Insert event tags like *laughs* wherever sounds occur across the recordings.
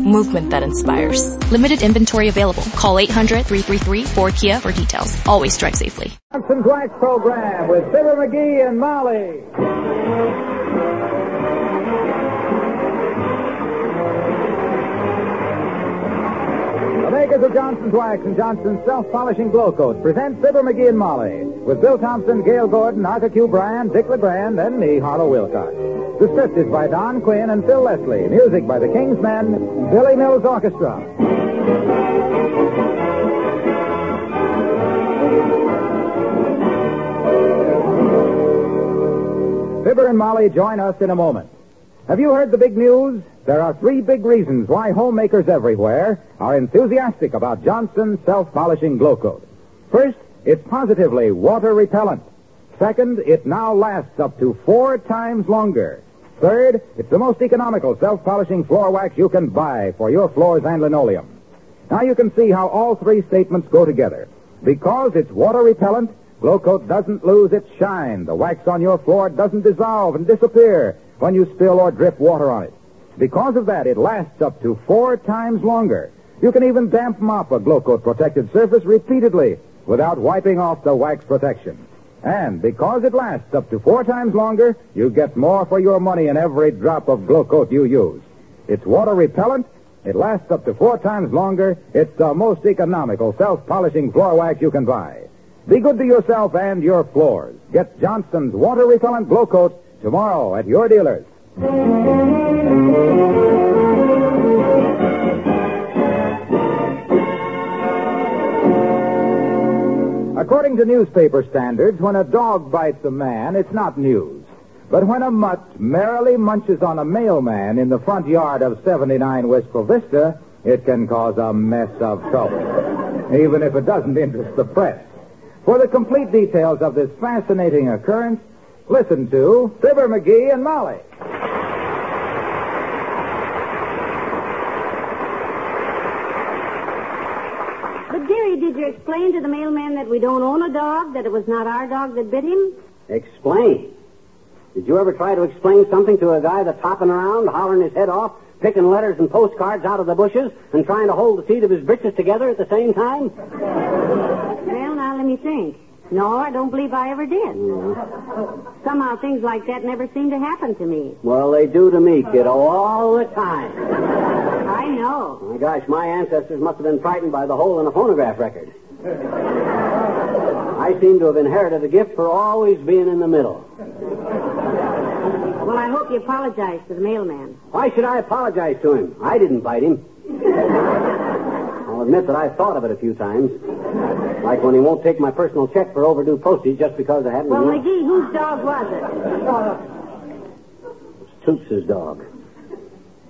Movement that inspires. Limited inventory available. Call 800-333-4KIA for details. Always drive safely. Johnson's Wax Program with Fibber McGee and Molly. Makers of Johnson's Wax and Johnson's Self-Polishing Glo-Coats present Fibber McGee and Molly with Bill Thompson, Gale Gordon, Arthur Q. Bryan, Dick LeGrand, and me, Harlow Wilcox. The script is by Don Quinn and Phil Leslie. Music by the Kingsmen, Billy Mills Orchestra. Fibber and Molly join us in a moment. Have you heard the big news? There are three big reasons why homemakers everywhere are enthusiastic about Johnson's self-polishing Glo-Coat. First, it's positively water repellent. Second, it now lasts up to four times longer. Third, it's the most economical self-polishing floor wax you can buy for your floors and linoleum. Now you can see how all three statements go together. Because it's water repellent, Glo-Coat doesn't lose its shine. The wax on your floor doesn't dissolve and disappear when you spill or drip water on it. Because of that, it lasts up to four times longer. You can even damp mop a Glo-Coat protected surface repeatedly without wiping off the wax protection. And because it lasts up to four times longer, you get more for your money in every drop of Glo-Coat you use. It's water repellent. It lasts up to four times longer. It's the most economical self-polishing floor wax you can buy. Be good to yourself and your floors. Get Johnson's water repellent Glo-Coat tomorrow at your dealers. According to newspaper standards, when a dog bites a man, it's not news. But when a mutt merrily munches on a mailman in the front yard of 79 Wistful Vista, it can cause a mess of trouble, even if it doesn't interest the press. For the complete details of this fascinating occurrence, listen to Fibber McGee and Molly. But, Gary, did you explain to the mailman that we don't own a dog, that it was not our dog that bit him? Explain. Did you ever try to explain something to a guy that's hopping around, hollering his head off, picking letters and postcards out of the bushes, and trying to hold the seat of his britches together at the same time? Well, now, let me think. No, I don't believe I ever did. Somehow things like that never seem to happen to me. Well, they do to me, kiddo, all the time. I know. My gosh, my ancestors must have been frightened by the hole in a phonograph record. I seem to have inherited a gift for always being in the middle. Well, I hope you apologize to the mailman. Why should I apologize to him? I didn't bite him. Admit that I've thought of it a few times. Like when he won't take my personal check for overdue postage just because I haven't... Well. McGee, whose dog was it? It's Toops' dog.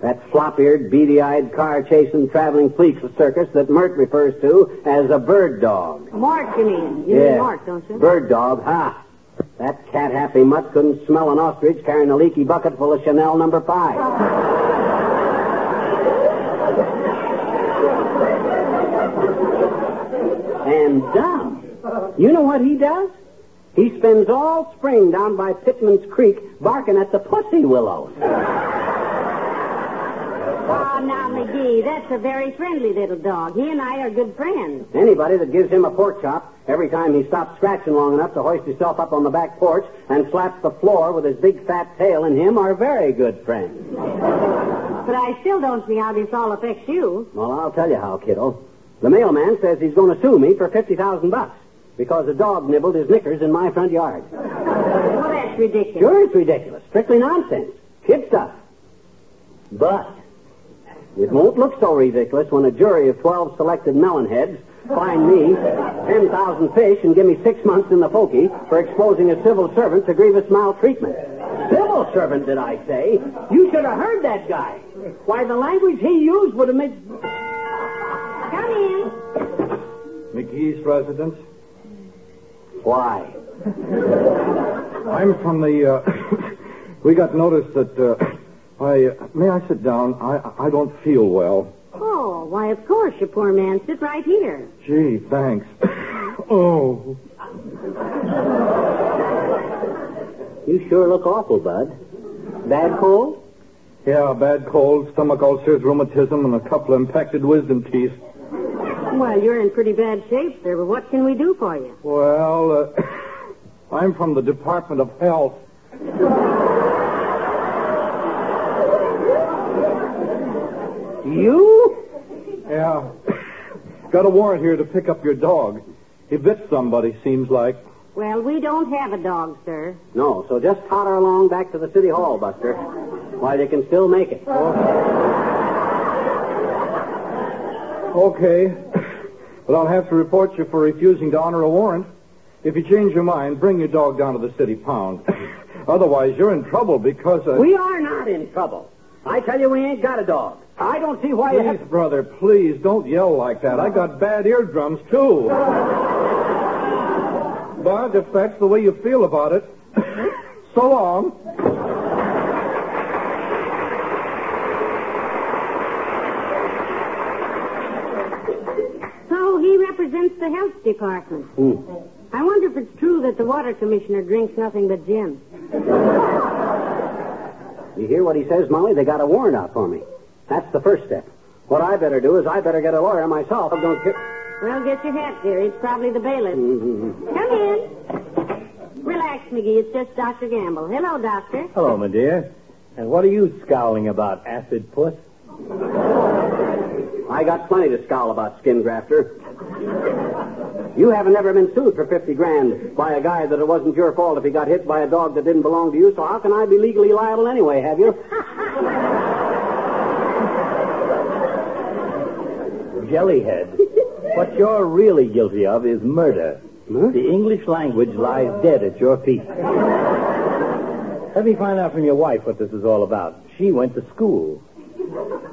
That flop-eared, beady-eyed, car-chasing, traveling police circus that Mert refers to as a bird dog. Mark, you mean. You yeah. mean Mark, don't you? Bird dog, ha. That cat-happy mutt couldn't smell an ostrich carrying a leaky bucket full of Chanel number five. And dumb. You know what he does? He spends all spring down by Pittman's Creek barking at the pussy willows. Oh, now, McGee, that's a very friendly little dog. He and I are good friends. Anybody that gives him a pork chop every time he stops scratching long enough to hoist himself up on the back porch and slaps the floor with his big fat tail in him are very good friends. But I still don't see how this all affects you. Well, I'll tell you how, kiddo. The mailman says he's going to sue me for fifty thousand bucks because a dog nibbled his knickers in my front yard. Well, that's ridiculous. Sure, it's ridiculous. Strictly nonsense. Kid stuff. But it won't look so ridiculous when a jury of 12 selected melonheads find me 10,000 fish and give me six months in the pokey for exposing a civil servant to grievous maltreatment. Civil servant, did I say? You should have heard that guy. Why, the language he used would have made... Come in. McGee's residence? Why? I'm from the. Uh, *coughs* we got notice that. Uh, *coughs* I uh, may I sit down? I I don't feel well. Oh, why, of course, you poor man. Sit right here. Gee, thanks. *coughs* oh, You sure look awful, Bud. Bad cold? yeah, bad cold, stomach ulcers, rheumatism, and a couple of infected wisdom teeth. Well, you're in pretty bad shape, sir, but what can we do for you? Well, uh, *coughs* I'm from the Department of Health. You? Yeah. Got a warrant here to pick up your dog. He bit somebody, seems like. Well, we don't have a dog, sir. No, so just totter along back to the city hall, Buster. Why, they can still make it. Okay. But I'll have to report you for refusing to honor a warrant. If you change your mind, bring your dog down to the city pound. *laughs* Otherwise, you're in trouble because uh, We are not in trouble. I tell you, we ain't got a dog. I don't see why you Please, have... brother, please don't yell like that. I got bad eardrums, too. *laughs* but if that's the way you feel about it, so long. So he represents the health department. I wonder if it's true that the water commissioner drinks nothing but gin. You hear what he says, Molly? They got a warrant out for me. That's the first step. What I better do is I better get a lawyer myself. I don't care. Well, get your hat, dear. It's probably the bailiff. Mm-hmm. Come in. Relax, McGee. It's just Dr. Gamble. Hello, Doctor. Hello, my dear. And what are you scowling about, acid puss? I got plenty to scowl about, skin grafter. You haven't ever been sued for 50 grand by a guy that it wasn't your fault if he got hit by a dog that didn't belong to you, so how can I be legally liable anyway, have you? *laughs* Jellyhead. what you're really guilty of is murder. The English language lies dead at your feet. Let me find out from your wife what this is all about. She went to school.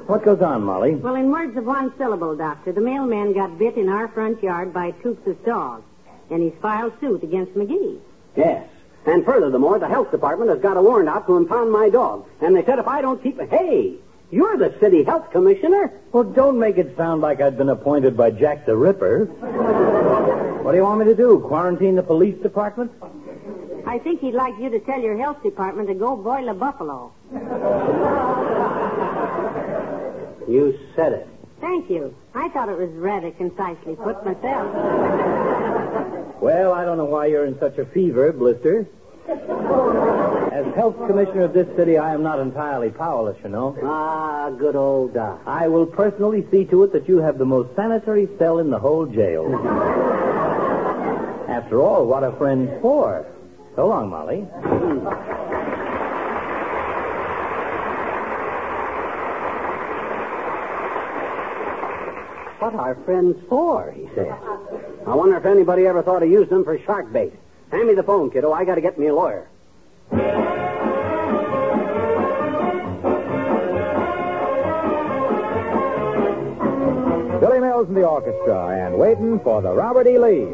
What goes on, Molly? Well, in words of one syllable, Doctor, the mailman got bit in our front yard by a toothless dog, and he's filed suit against McGee. Yes. And furthermore, the health department has got a warrant out to impound my dog. And they said if I don't keep... Hey, you're the city health commissioner. Well, don't make it sound like I'd been appointed by Jack the Ripper. what do you want me to do? Quarantine the police department? I think he'd like you to tell your health department to go boil a buffalo. You said it. Thank you. I thought it was rather concisely put myself. Well, I don't know why you're in such a fever, Blister. As health commissioner of this city, I am not entirely powerless, you know. Ah, good old Doc. I will personally see to it that you have the most sanitary cell in the whole jail. After all, what are friends for? So long, Molly. What are friends for, he says. I wonder if anybody ever thought of using them for shark bait. Hand me the phone, kiddo. I gotta get me a lawyer. Billy Mills and the orchestra, and waiting for the Robert E. Lee.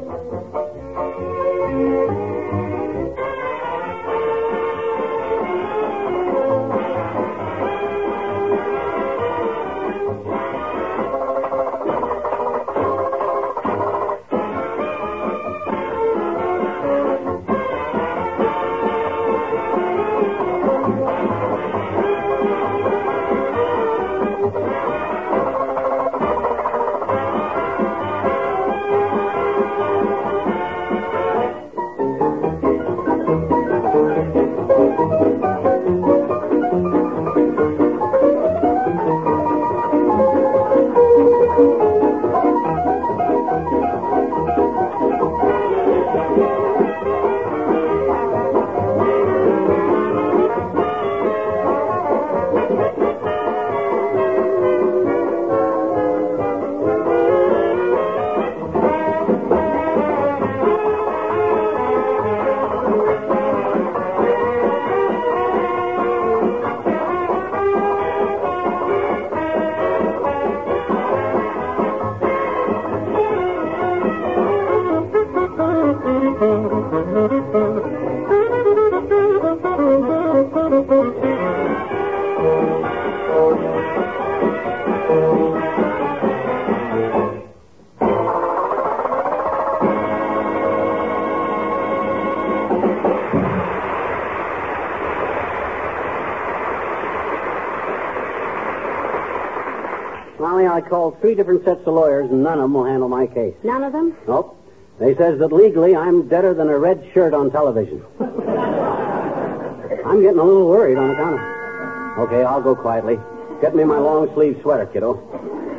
I called three different sets of lawyers, and none of them will handle my case. None of them? Nope. They says that legally I'm deader than a red shirt on television. *laughs* I'm getting a little worried on account of. Okay, I'll go quietly. Get me my long sleeve sweater, kiddo.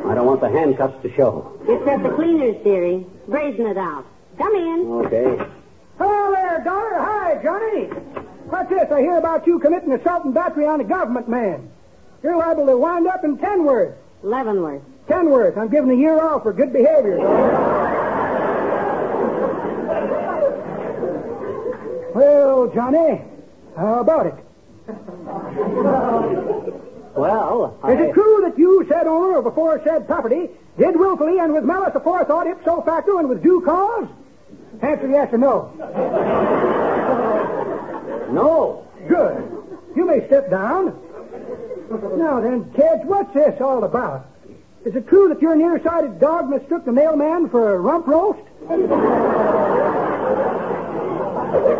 I don't want the handcuffs to show. It's at the cleaner's, theory. Brazen it out. Come in. Okay. Hello there, daughter. Hi, Johnny. What's this? I hear about you committing assault and battery on a government man. You're liable to wind up in Kenworth. Leavenworth. Kenworth. I'm giving a year off for good behavior. well, Johnny, how about it? Well, Is it true that you, said owner of aforesaid property, did willfully and with malice aforethought ipso facto and with due cause? Answer yes or no. No. Good. You may step down. Now then, kids, what's this all about? Is it true that your nearsighted dog mistook the mailman for a rump roast? It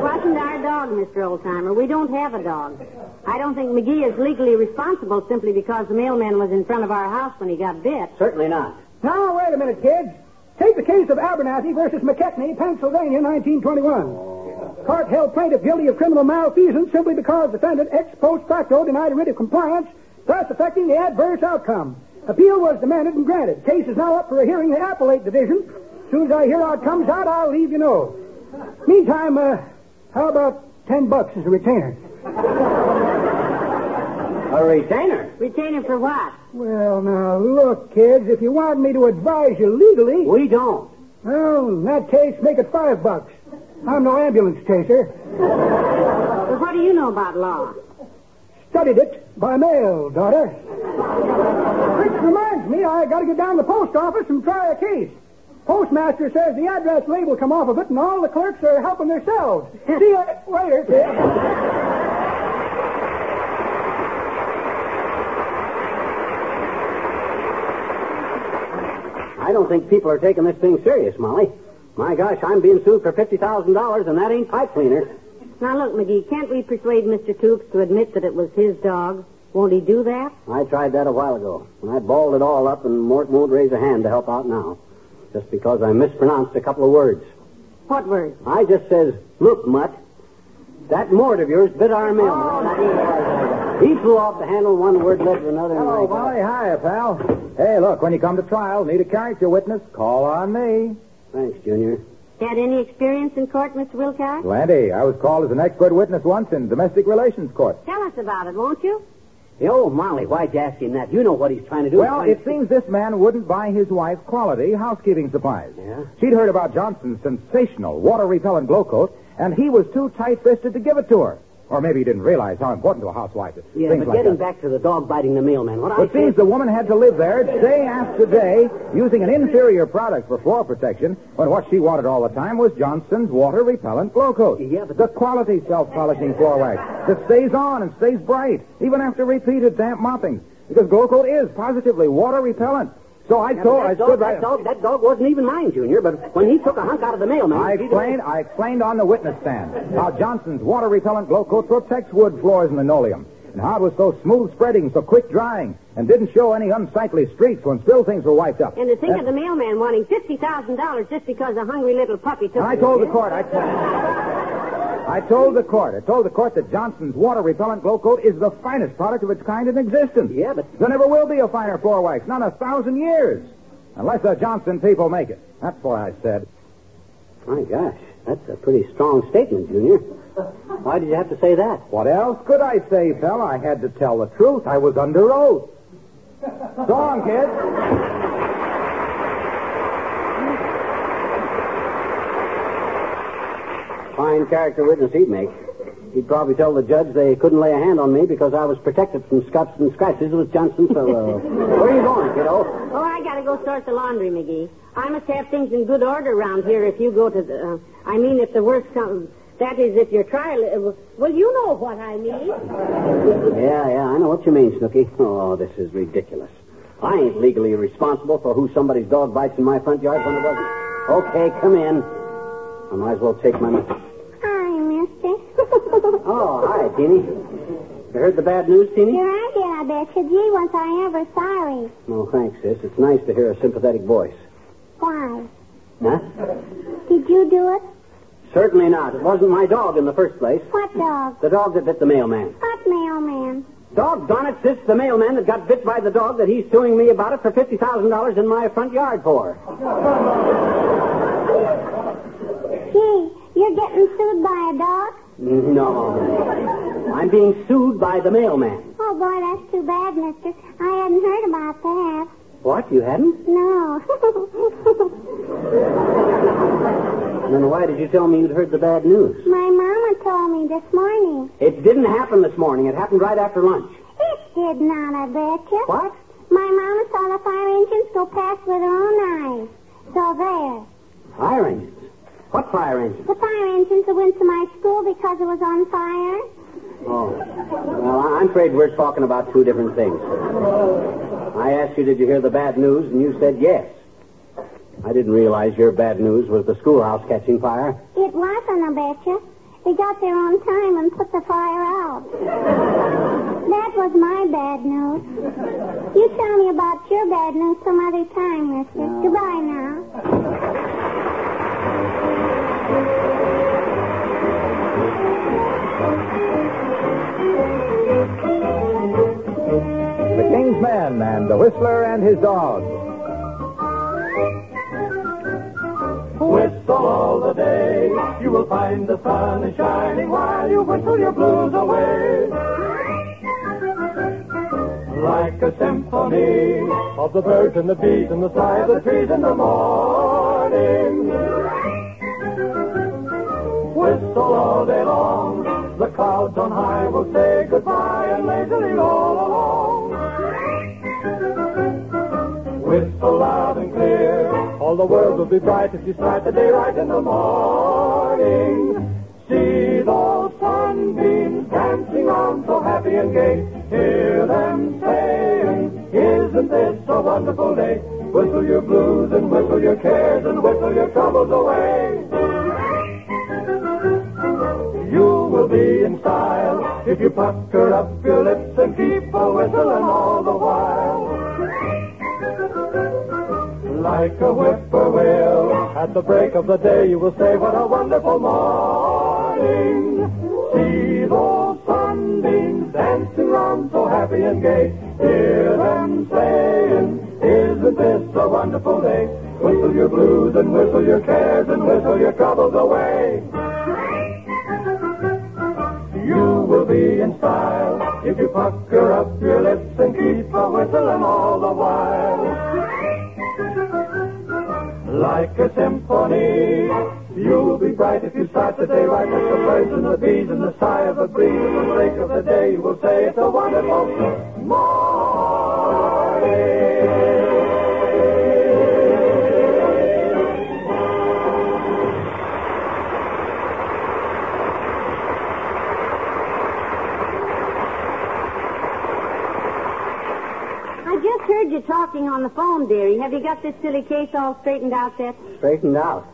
wasn't our dog, Mr. Oldtimer. We don't have a dog. I don't think McGee is legally responsible simply because the mailman was in front of our house when he got bit. Certainly not. Now, wait a minute, kids. Take the case of Abernathy versus McKechnie, Pennsylvania, 1921. Court held plaintiff guilty of criminal malfeasance simply because defendant ex post facto denied a writ of compliance, thus affecting the adverse outcome. Appeal was demanded and granted. Case is now up for a hearing in the appellate division. As soon as I hear how it comes out, I'll leave you know. Meantime, uh, how about ten bucks as a retainer? A retainer. Retainer for what? Well, now, look, kids, if you want me to advise you legally, We don't. well, in that case, make it five bucks. I'm no ambulance chaser. But what do you know about law? Studied it by mail, daughter. Which reminds me, I got to get down to the post office and try a case. Postmaster says the address label come off of it, and all the clerks are helping themselves. *laughs* See you later. I don't think people are taking this thing serious, Molly. My gosh, I'm being sued for $50,000, and that ain't pipe cleaner. Now, look, McGee, can't we persuade Mr. Toops to admit that it was his dog? Won't he do that? I tried that a while ago, and I balled it all up, and Mort won't raise a hand to help out now. Just because I mispronounced a couple of words. What word? I just says, look, Mutt, that Mort of yours bit our mailman. Oh, he flew off the handle, one word led to another. and Hello, I got- Molly. Hiya, pal. Hey, look, when you come to trial, need a character witness, call on me. Thanks, Junior. Had any experience in court, Mr. Wilcox? Plenty. I was called as an expert witness once in domestic relations court. Tell us about it, won't you? Hey, oh, Molly, why'd you ask him that? You know what he's trying to do. Well, it trying seems this man wouldn't buy his wife quality housekeeping supplies. Yeah? She'd heard about Johnson's sensational water repellent Glo-Coat, and he was too tight fisted to give it to her. Or maybe he didn't realize how important to a housewife is. Yeah, Things but like getting that. back to the dog biting the mailman, what I It seems the woman had to live there day after day using an inferior product for floor protection when what she wanted all the time was Johnson's water repellent Glo-Coat. Yeah, but- the quality self-polishing floor wax that stays on and stays bright even after repeated damp mopping because Glo-Coat is positively water repellent. So I told, I dog, stood right. that, dog, that dog wasn't even mine, Junior, but when he took a hunk out of the mailman... I explained, I explained on the witness stand how Johnson's water repellent Glo-Coat protects wood floors and linoleum, and how it was so smooth spreading, so quick drying, and didn't show any unsightly streaks when spill things were wiped up. And to think And- of the mailman wanting $50,000 just because a hungry little puppy took And I told the court, I told, I told the court, I told the court that Johnson's water repellent Glo-Coat is the finest product of its kind in existence. Yeah, but... There never will be a finer floor wax, not a thousand years, unless the Johnson people make it. That's what I said. My gosh, that's a pretty strong statement, Junior. Why did you have to say that? What else could I say, pal? I had to tell the truth. I was under oath. So long, kids. Fine character witness he'd make. He'd probably tell the judge they couldn't lay a hand on me because I was protected from scuffs and scratches with Johnson, so, *laughs* uh, where are you going, kiddo? Oh, I gotta go sort the laundry, McGee. I must have things in good order around here if you go to the... Uh, I mean, if the worst comes... That is, if your trial... Uh, well, you know what I mean. Yeah, yeah, I know what you mean, Snooky. Oh, this is ridiculous. I ain't legally responsible for who somebody's dog bites in my front yard when it wasn't. Okay, come in. I might as well take my... Money. Hi, mister. *laughs* Oh, hi, Teeny. You heard the bad news, Teeny? Sure I did. I bet you. Gee, was I ever sorry. Oh, thanks, sis. It's nice to hear a sympathetic voice. Why? Huh? Did you do it? Certainly not. It wasn't my dog in the first place. What dog? The dog that bit the mailman. What mailman? Doggone it, sis, the mailman that got bit by the dog that he's suing me about it for $50,000 in my front yard for. Gee, you're getting sued by a dog? No. I'm being sued by the mailman. Oh, boy, that's too bad, mister. I hadn't heard about that. What? You hadn't? No. *laughs* Then why did you tell me you'd heard the bad news? My mama told me this morning. It didn't happen this morning. It happened right after lunch. It did not, I bet you. What? My mama saw the fire engines go past with her own eyes. So there. Fire engines. What fire engines? The fire engines that went to my school because it was on fire. Oh. Well, I'm afraid we're talking about two different things. I asked you, did you hear the bad news? And you said yes. I didn't realize your bad news was the schoolhouse catching fire. It wasn't, I bet you. They got there on time and put the fire out. that was my bad news. You tell me about your bad news some other time, mister. Goodbye now. Men and the Whistler and his dog. Whistle all the day. You will find the sun is shining while you whistle your blues away. Like a symphony of the birds and the bees and the sigh of the trees in the morning. Whistle all day long. The clouds on high will say goodbye and lazily roll along. Whistle loud and clear. All the world will be bright if you start the day right in the morning. See those sunbeams dancing on so happy and gay. Hear them saying, Isn't this a wonderful day? Whistle your blues and whistle your cares and whistle your troubles away. You will be in style if you pucker up your lips and keep a whistling all Like a whippoorwill, at the break of the day you will say, what a wonderful morning. See those sunbeams dancing round so happy and gay. Hear them saying, isn't this a wonderful day? Whistle your blues and whistle your cares and whistle your troubles away. You will be in style if you pucker up your lips and keep a whistling all the while. Like a symphony, you'll be bright if you start the day right. Like the birds and the bees and the sigh of the breeze and the break of the day, you will say it's a wonderful morning. On dearie. Have you got this silly case all straightened out yet? Straightened out.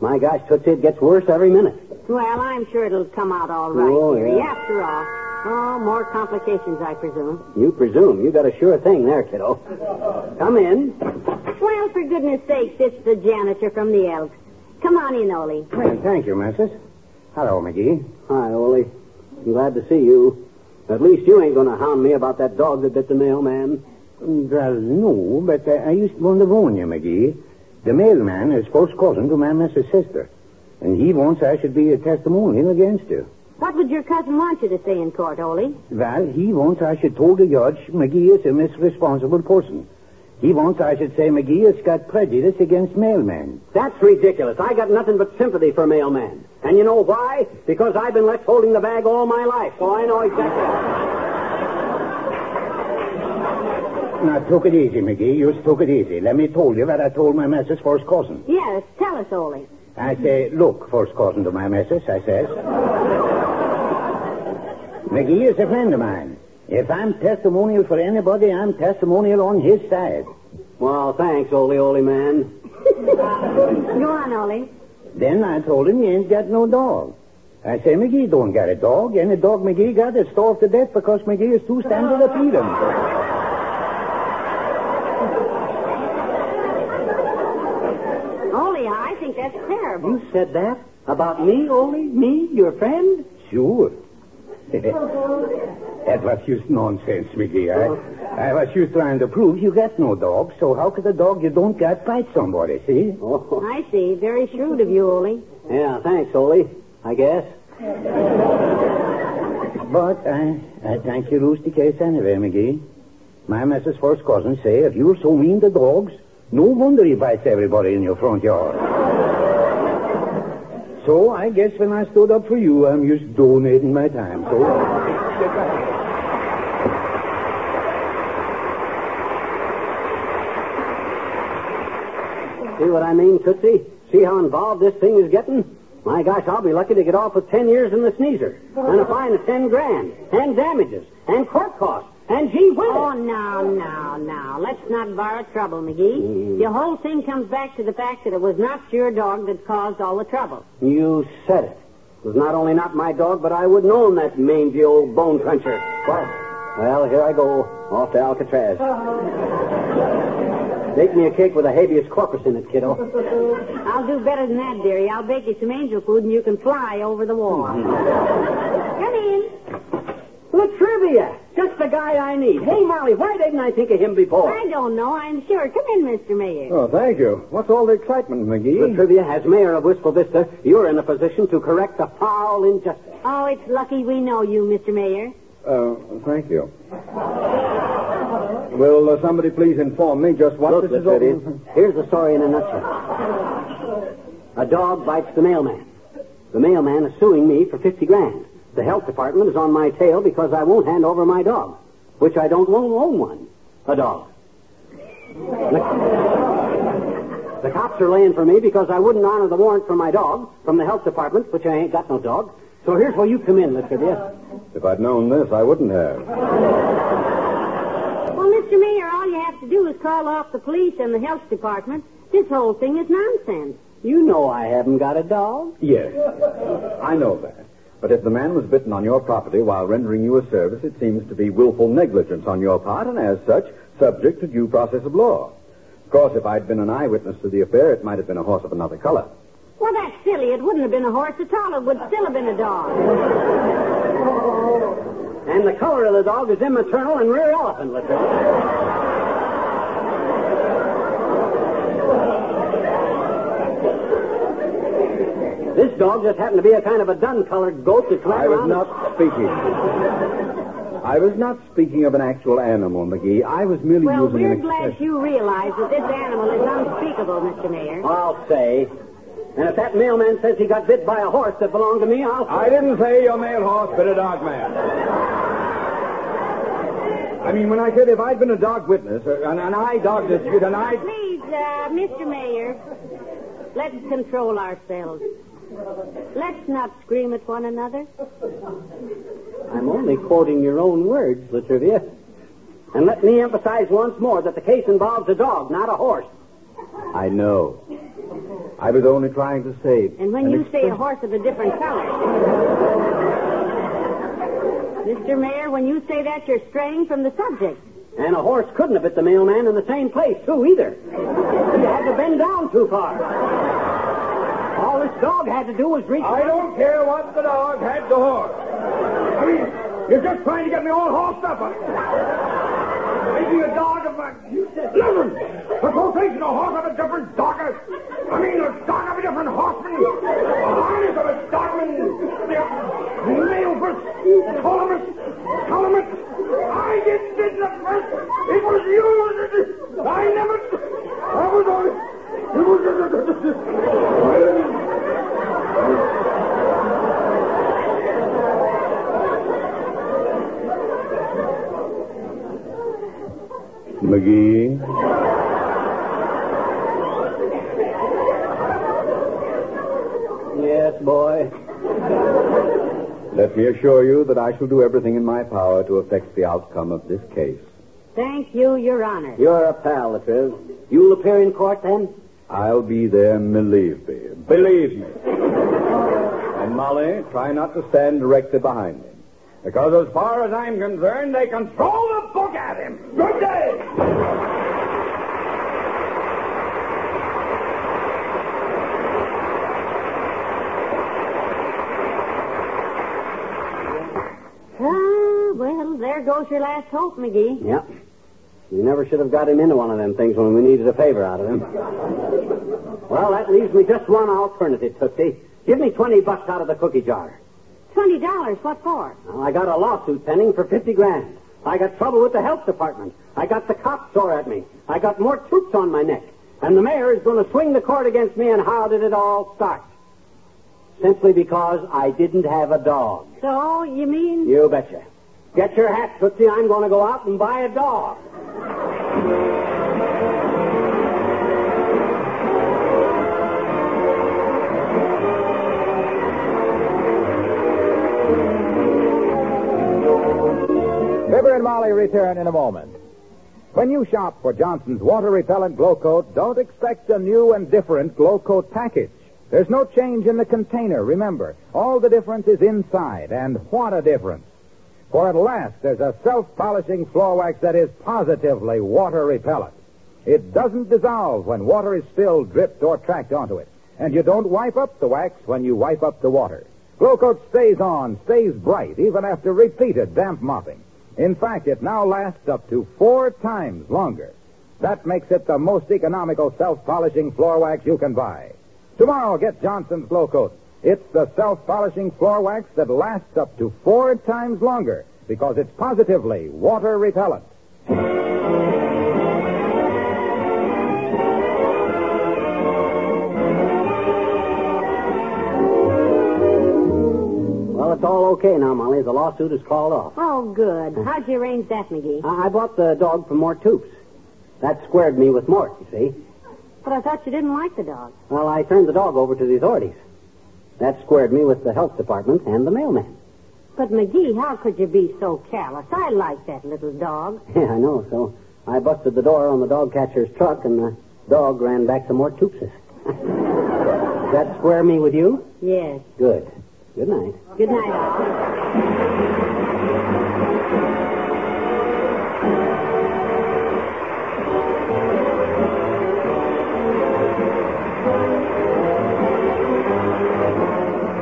My gosh, Tootsie, it gets worse every minute. Well, I'm sure it'll come out all right, Oh, dearie. yeah. After all. Oh, more complications, I presume. You presume. You got a sure thing there, kiddo. Come in. Well, for goodness sakes, it's the janitor from the Elks. Come on in, Ole. Well, thank you, Missus. Hello, McGee. Hi, Ole. I'm glad to see you. At least you ain't going to hound me about that dog that bit the mailman. Well, no, but uh, I used to want to warn you, McGee. The mailman is first cousin to my Mrs. sister, and he wants I should be a testimonial against her. What would your cousin want you to say in court, Ole? Well, he wants I should tell the judge McGee is a misresponsible person. He wants I should say McGee has got prejudice against mailmen. That's ridiculous. I got nothing but sympathy for mailmen. And you know why? Because I've been left holding the bag all my life, so I know exactly. Now, took it easy, McGee. You took it easy. Let me tell you that I told my missus first cousin. Yes, tell us, Ole. I say, look, first cousin to my missus, I says. McGee is a friend of mine. If I'm testimonial for anybody, I'm testimonial on his side. Well, thanks, Ole, Ole man. *laughs* Go on, Ole. Then I told him he ain't got no dog. I say McGee don't got a dog. Any dog McGee got is starved to death because McGee is too standard to feed him. Ole, I think that's terrible. You said that? About me, Ole? Me, your friend? Sure. *laughs* that was just nonsense, McGee. I, I was just trying to prove you got no dog, so how could a dog you don't got bite somebody, see? Oh. I see. Very shrewd of you, Ole. Yeah, thanks, Ole. I guess. But I, I thank you, Rooster Case, anyway, McGee. My Mrs. First Cousin say if you're so mean to dogs, no wonder he bites everybody in your front yard. So I guess when I stood up for you, I'm just donating my time. So. See what I mean, Tootsie? See how involved this thing is getting? My gosh, I'll be lucky to get off with ten years in the sneezer. And a fine of ten grand. And damages. And court costs. And gee whiz. Oh, now, now, now. Let's not borrow trouble, McGee. Mm. The whole thing comes back to the fact that it was not your dog that caused all the trouble. You said it. It was not only not my dog, but I wouldn't own that mangy old bone cruncher. What? Well, here I go. Off to Alcatraz. *laughs* Bake me a cake with a habeas corpus in it, kiddo. *laughs* I'll do better than that, dearie. I'll bake you some angel food and you can fly over the wall. Mm-hmm. Come in. La Trivia! Just the guy I need. Hey, Molly, why didn't I think of him before? I don't know, I'm sure. Come in, Mr. Mayor. Oh, thank you. What's all the excitement, McGee? La Trivia, as mayor of Wistful Vista, you're in a position to correct a foul injustice. Oh, it's lucky we know you, Mr. Mayor. Uh, thank you. Will uh, somebody please inform me just what Look, this is La Trivia, over? here's the story in a nutshell. A dog bites the mailman. The mailman is suing me for 50 grand. The health department is on my tail because I won't hand over my dog, which I don't own, own one. A dog. The, the cops are laying for me because I wouldn't honor the warrant for my dog from the health department, which I ain't got no dog. So here's where you come in, Mr. La Trivia. If I'd known this, I wouldn't have. Well, Mr. Mayor, all you have to do is call off the police and the health department. This whole thing is nonsense. You know I haven't got a dog. Yes. I know that. But if the man was bitten on your property while rendering you a service, it seems to be willful negligence on your part, and as such, subject to due process of law. Of course, if I'd been an eyewitness to the affair, it might have been a horse of another color. Well, that's silly. It wouldn't have been a horse at all. It would still have been a dog. And the color of the dog is immaternal and rear elephant, La Trivia. This dog just happened to be a kind of a dun-colored goat that ran I was around. not speaking. I was not speaking of an actual animal, McGee. I was merely Well, using we're an glad expression. you realize that this animal is unspeakable, Mr. Mayor. I'll say. And if that mailman says he got bit by a horse that belonged to me, I'll. I didn't say your male horse bit a dog man. I mean, when I said if I'd been a dog witness, uh, an, an eye dog dispute, an eye... Please, uh, Mr. Mayor, let's control ourselves. Let's not scream at one another. I'm only quoting your own words, La Trivia. And let me emphasize once more that the case involves a dog, not a horse. I know. I was only trying to save. And when an you say a horse of a different color. Mr. Mayor, when you say that, you're straying from the subject. And a horse couldn't have hit the mailman in the same place, too, either. He had to bend down too far. All this dog had to do was reach. I don't care what the dog had to horse. I mean, you're just trying to get me all horsed up. Making a dog of a... Listen! The quotation, a horse of a different dog. I mean, a dog of a different horseman. A harness of a dogman. First. Columnist. Columnist. I didn't did the first. It was you. I never... I was only... McGee. Yes, boy. Let me assure you that I shall do everything in my power to affect the outcome of this case. Thank you, Your Honor. You're a pal, La Triv. You'll appear in court then? I'll be there, believe me. Believe me. *laughs* And Molly, try not to stand directly behind him. Because as far as I'm concerned, they can throw the book at him. Good day! Ah, well, there goes your last hope, McGee. Yep. We never should have got him into one of them things when we needed a favor out of him. well, that leaves me just one alternative, Tootsie. Give me 20 bucks out of the cookie jar. Twenty dollars, what for? Well, I got a lawsuit pending for 50 grand. I got trouble with the health department. I got the cops sore at me. I got Mort Toops on my neck. And the mayor is going to swing the court against me, and how did it all start? Simply because I didn't have a dog. So, you mean? You betcha. Get your hat, Tootsie. I'm going to go out and buy a dog. Fibber and Molly return in a moment. When you shop for Johnson's water repellent Glo-Coat, don't expect a new and different Glo-Coat package. There's no change in the container, remember. All the difference is inside, and what a difference. For at last, there's a self-polishing floor wax that is positively water repellent. It doesn't dissolve when water is spilled, dripped, or tracked onto it. And you don't wipe up the wax when you wipe up the water. Glo-Coat stays on, stays bright, even after repeated damp mopping. In fact, it now lasts up to four times longer. That makes it the most economical self-polishing floor wax you can buy. Tomorrow, get Johnson's Glo-Coat. It's the self-polishing floor wax that lasts up to four times longer because it's positively water repellent. Well, it's all okay now, Molly. The lawsuit is called off. Oh, good. How'd you arrange that, McGee? I I bought the dog from Mort Toops. That squared me with Mort, you see. But I thought you didn't like the dog. Well, I turned the dog over to the authorities. That squared me with the health department and the mailman. But, McGee, how could you be so callous? I like that little dog. *laughs* Yeah, I know. So I busted the door on the dog catcher's truck, and the dog ran back to Mort Toops's. *laughs* That square me with you? Yes. Good. Good night. Good night,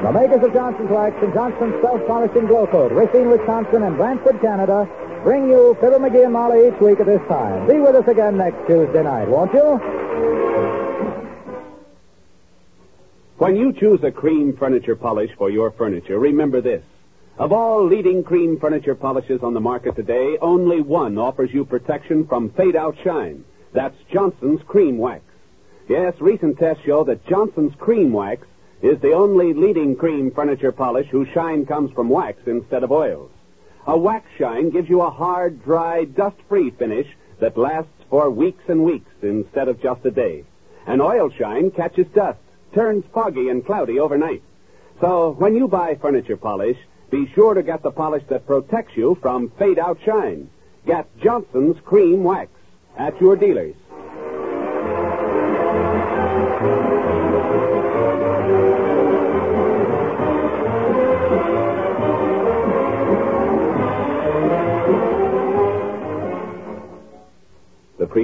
The makers of Johnson's Wax and Johnson's Self-Polishing Glo-Coat, Racine, Wisconsin, and Brantford, Canada, bring you Fibber McGee and Molly each week at this time. Be with us again next Tuesday night, won't you? When you choose a cream furniture polish for your furniture, remember this. Of all leading cream furniture polishes on the market today, only one offers you protection from fade out shine. That's Johnson's Cream Wax. Yes, recent tests show that Johnson's Cream Wax is the only leading cream furniture polish whose shine comes from wax instead of oils. A wax shine gives you a hard, dry, dust-free finish that lasts for weeks and weeks instead of just a day. An oil shine catches dust, turns foggy and cloudy overnight. So when you buy furniture polish, be sure to get the polish that protects you from fade out shine. Get Johnson's Cream Wax at your dealers.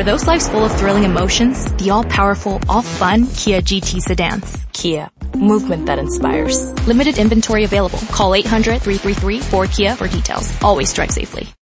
For those lives full of thrilling emotions, the all-powerful, all-fun Kia GT sedans. Kia. Movement that inspires. Limited inventory available. Call 800-333-4KIA for details. Always drive safely.